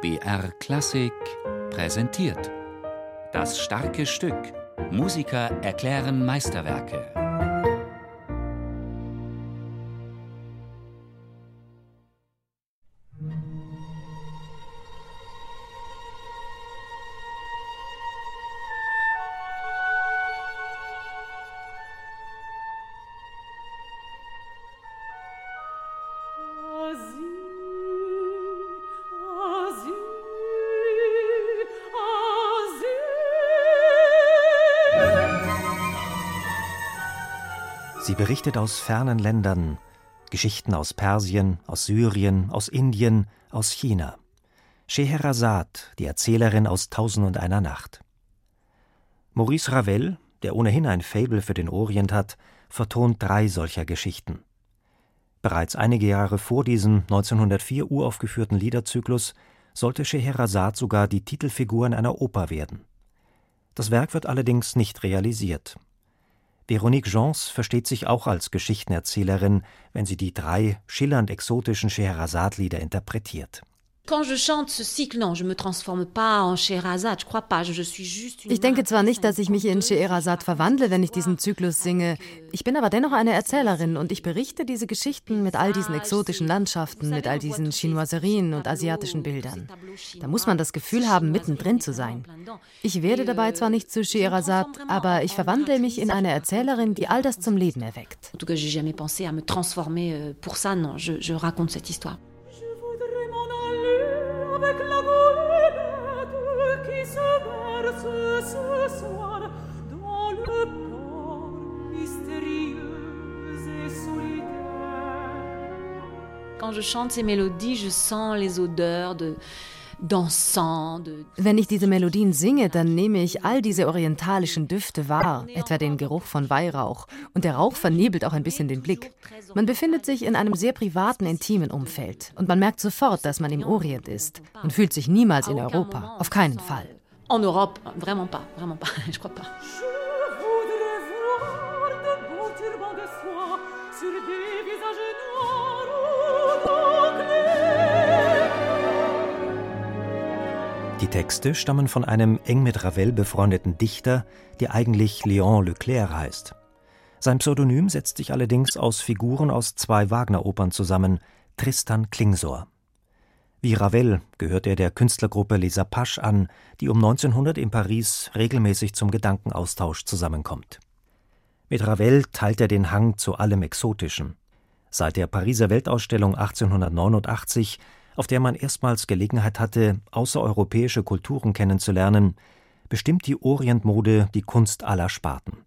BR Klassik präsentiert. Das starke Stück. Musiker erklären Meisterwerke. Sie berichtet aus fernen Ländern, Geschichten aus Persien, aus Syrien, aus Indien, aus China. Scheherazad, die Erzählerin aus Tausend und einer Nacht. Maurice Ravel, der ohnehin ein Fabel für den Orient hat, vertont drei solcher Geschichten. Bereits einige Jahre vor diesem 1904 uraufgeführten Liederzyklus sollte Scheherazad sogar die Titelfigur in einer Oper werden. Das Werk wird allerdings nicht realisiert. Veronique Jans versteht sich auch als Geschichtenerzählerin, wenn sie die drei schillernd exotischen Scheherazade-Lieder interpretiert ich denke zwar nicht, dass ich mich in Scheherazade verwandle, wenn ich diesen Zyklus singe. Ich bin aber dennoch eine Erzählerin und ich berichte diese Geschichten mit all diesen exotischen Landschaften, mit all diesen Chinoiserien und asiatischen Bildern. Da muss man das Gefühl haben, mittendrin zu sein. Ich werde dabei zwar nicht zu Scheherazade, aber ich verwandle mich in eine Erzählerin, die all das zum Leben erweckt. En tout cas, j'ai jamais pensé à me transformer euh, pour ça. Non, je, je raconte cette histoire. Quand je chante ces mélodies, je sens les odeurs de wenn ich diese Melodien singe, dann nehme ich all diese orientalischen Düfte wahr, etwa den Geruch von Weihrauch. Und der Rauch vernebelt auch ein bisschen den Blick. Man befindet sich in einem sehr privaten, intimen Umfeld. Und man merkt sofort, dass man im Orient ist. Man fühlt sich niemals in Europa. Auf keinen Fall. En Europe, vraiment pas, vraiment pas, je crois pas. Die Texte stammen von einem eng mit Ravel befreundeten Dichter, der eigentlich Léon Leclerc heißt. Sein Pseudonym setzt sich allerdings aus Figuren aus zwei Wagner-Opern zusammen, Tristan Klingsor. Wie Ravel gehört er der Künstlergruppe Les Apaches an, die um 1900 in Paris regelmäßig zum Gedankenaustausch zusammenkommt. Mit Ravel teilt er den Hang zu allem Exotischen. Seit der Pariser Weltausstellung 1889 auf der man erstmals Gelegenheit hatte, außereuropäische Kulturen kennenzulernen, bestimmt die Orientmode die Kunst aller Sparten.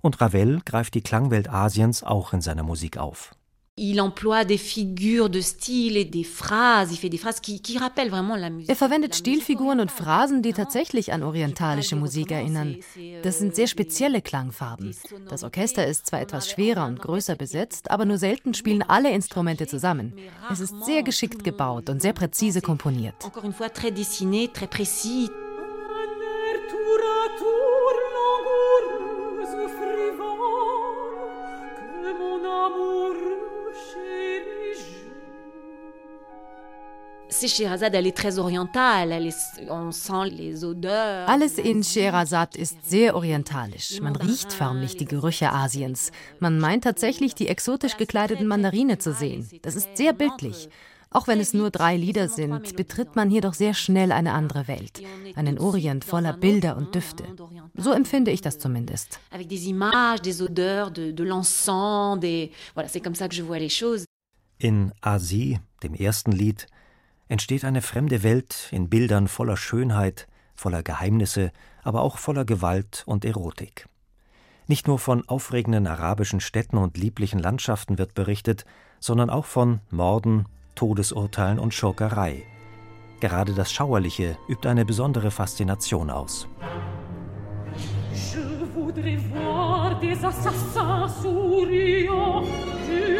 Und Ravel greift die Klangwelt Asiens auch in seiner Musik auf. Il emploie des figures de style et des phrases. Il fait des phrases qui, qui rappellent vraiment la musique. Er verwendet Stilfiguren und Phrasen, die tatsächlich an orientalische Musik erinnern. Das sind sehr spezielle Klangfarben. Das Orchester ist zwar etwas schwerer und größer besetzt, aber nur selten spielen alle Instrumente zusammen. Es ist sehr geschickt gebaut und sehr präzise komponiert. Encore une fois, très dessiné, très précis. Alles in Scheherazade ist sehr orientalisch. Man riecht förmlich die Gerüche Asiens. Man meint tatsächlich, die exotisch gekleideten Mandarine zu sehen. Das ist sehr bildlich. Auch wenn es nur drei Lieder sind, betritt man hier doch sehr schnell eine andere Welt, einen Orient voller Bilder und Düfte. So empfinde ich das zumindest. In Asie, dem ersten Lied, entsteht eine fremde Welt in Bildern voller Schönheit, voller Geheimnisse, aber auch voller Gewalt und Erotik. Nicht nur von aufregenden arabischen Städten und lieblichen Landschaften wird berichtet, sondern auch von Morden, Todesurteilen und Schurkerei. Gerade das Schauerliche übt eine besondere Faszination aus. Je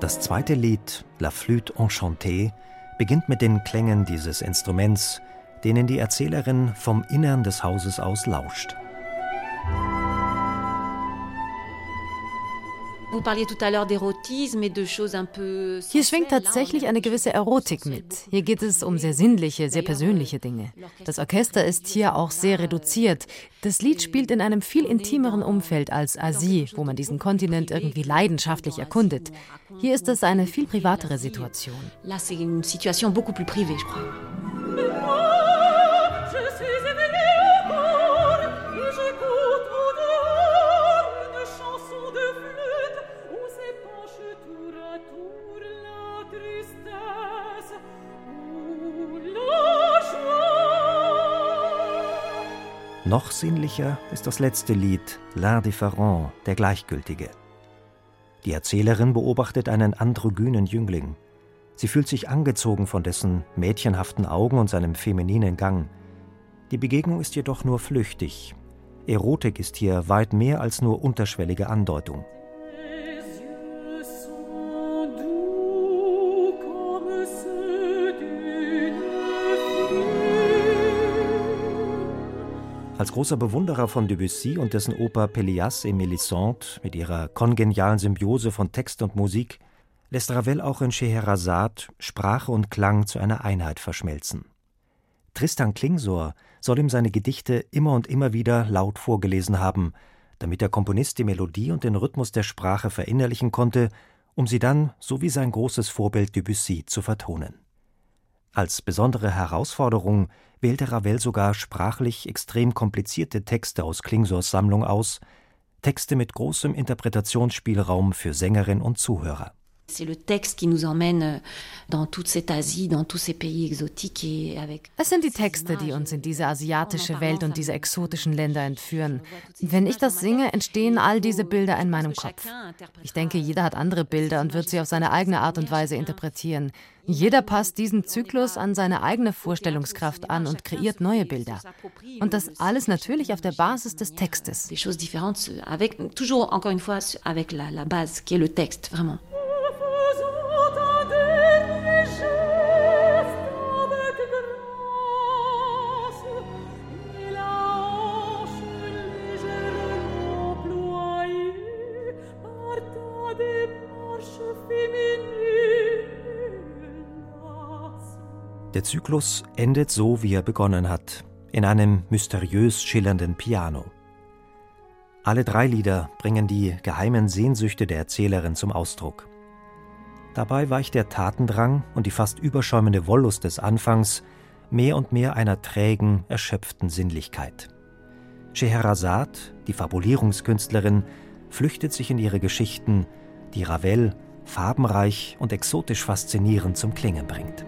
Das zweite Lied, La Flûte Enchantée, beginnt mit den Klängen dieses Instruments, denen die Erzählerin vom Innern des Hauses aus lauscht. Hier schwingt tatsächlich eine gewisse Erotik mit. Hier geht es um sehr sinnliche, sehr persönliche Dinge. Das Orchester ist hier auch sehr reduziert. Das Lied spielt in einem viel intimeren Umfeld als Asie, wo man diesen Kontinent irgendwie leidenschaftlich erkundet. Hier ist es eine viel privatere Situation. Là, c'est une situation beaucoup plus privée, je crois. Noch sinnlicher ist das letzte Lied L'Indifferent, der Gleichgültige. Die Erzählerin beobachtet einen androgynen Jüngling. Sie fühlt sich angezogen von dessen mädchenhaften Augen und seinem femininen Gang. Die Begegnung ist jedoch nur flüchtig. Erotik ist hier weit mehr als nur unterschwellige Andeutung. Als großer Bewunderer von Debussy und dessen Oper Pelléas et Mélisande mit ihrer kongenialen Symbiose von Text und Musik lässt Ravel auch in Scheherazade Sprache und Klang zu einer Einheit verschmelzen. Tristan Klingsor soll ihm seine Gedichte immer und immer wieder laut vorgelesen haben, damit der Komponist die Melodie und den Rhythmus der Sprache verinnerlichen konnte, um sie dann, so wie sein großes Vorbild Debussy, zu vertonen. Als besondere Herausforderung wählte Ravel sogar sprachlich extrem komplizierte Texte aus Klingsors Sammlung aus, Texte mit großem Interpretationsspielraum für Sängerin und Zuhörer C'est le texte qui nous emmène euh, dans toute cette Asie, dans tous ces pays exotiques et avec Es sind die Texte, die uns in diese asiatische Welt und diese exotischen Länder entführen. Wenn ich das singe, entstehen all diese Bilder in meinem Kopf. Ich denke, jeder hat andere Bilder und wird sie auf seine eigene Art und Weise interpretieren. Jeder passt diesen Zyklus an seine eigene Vorstellungskraft an und kreiert neue Bilder. Und das alles natürlich auf der Basis des Textes. Des choses différentes avec toujours encore une fois avec la, la base qui est le texte vraiment. Der Zyklus endet so, wie er begonnen hat, in einem mysteriös schillernden Piano. Alle drei Lieder bringen die geheimen Sehnsüchte der Erzählerin zum Ausdruck. Dabei weicht der Tatendrang und die fast überschäumende Wollust des Anfangs mehr und mehr einer trägen, erschöpften Sinnlichkeit. Scheherazade, die Fabulierungskünstlerin, flüchtet sich in ihre Geschichten, die Ravel farbenreich und exotisch faszinierend zum Klingen bringt.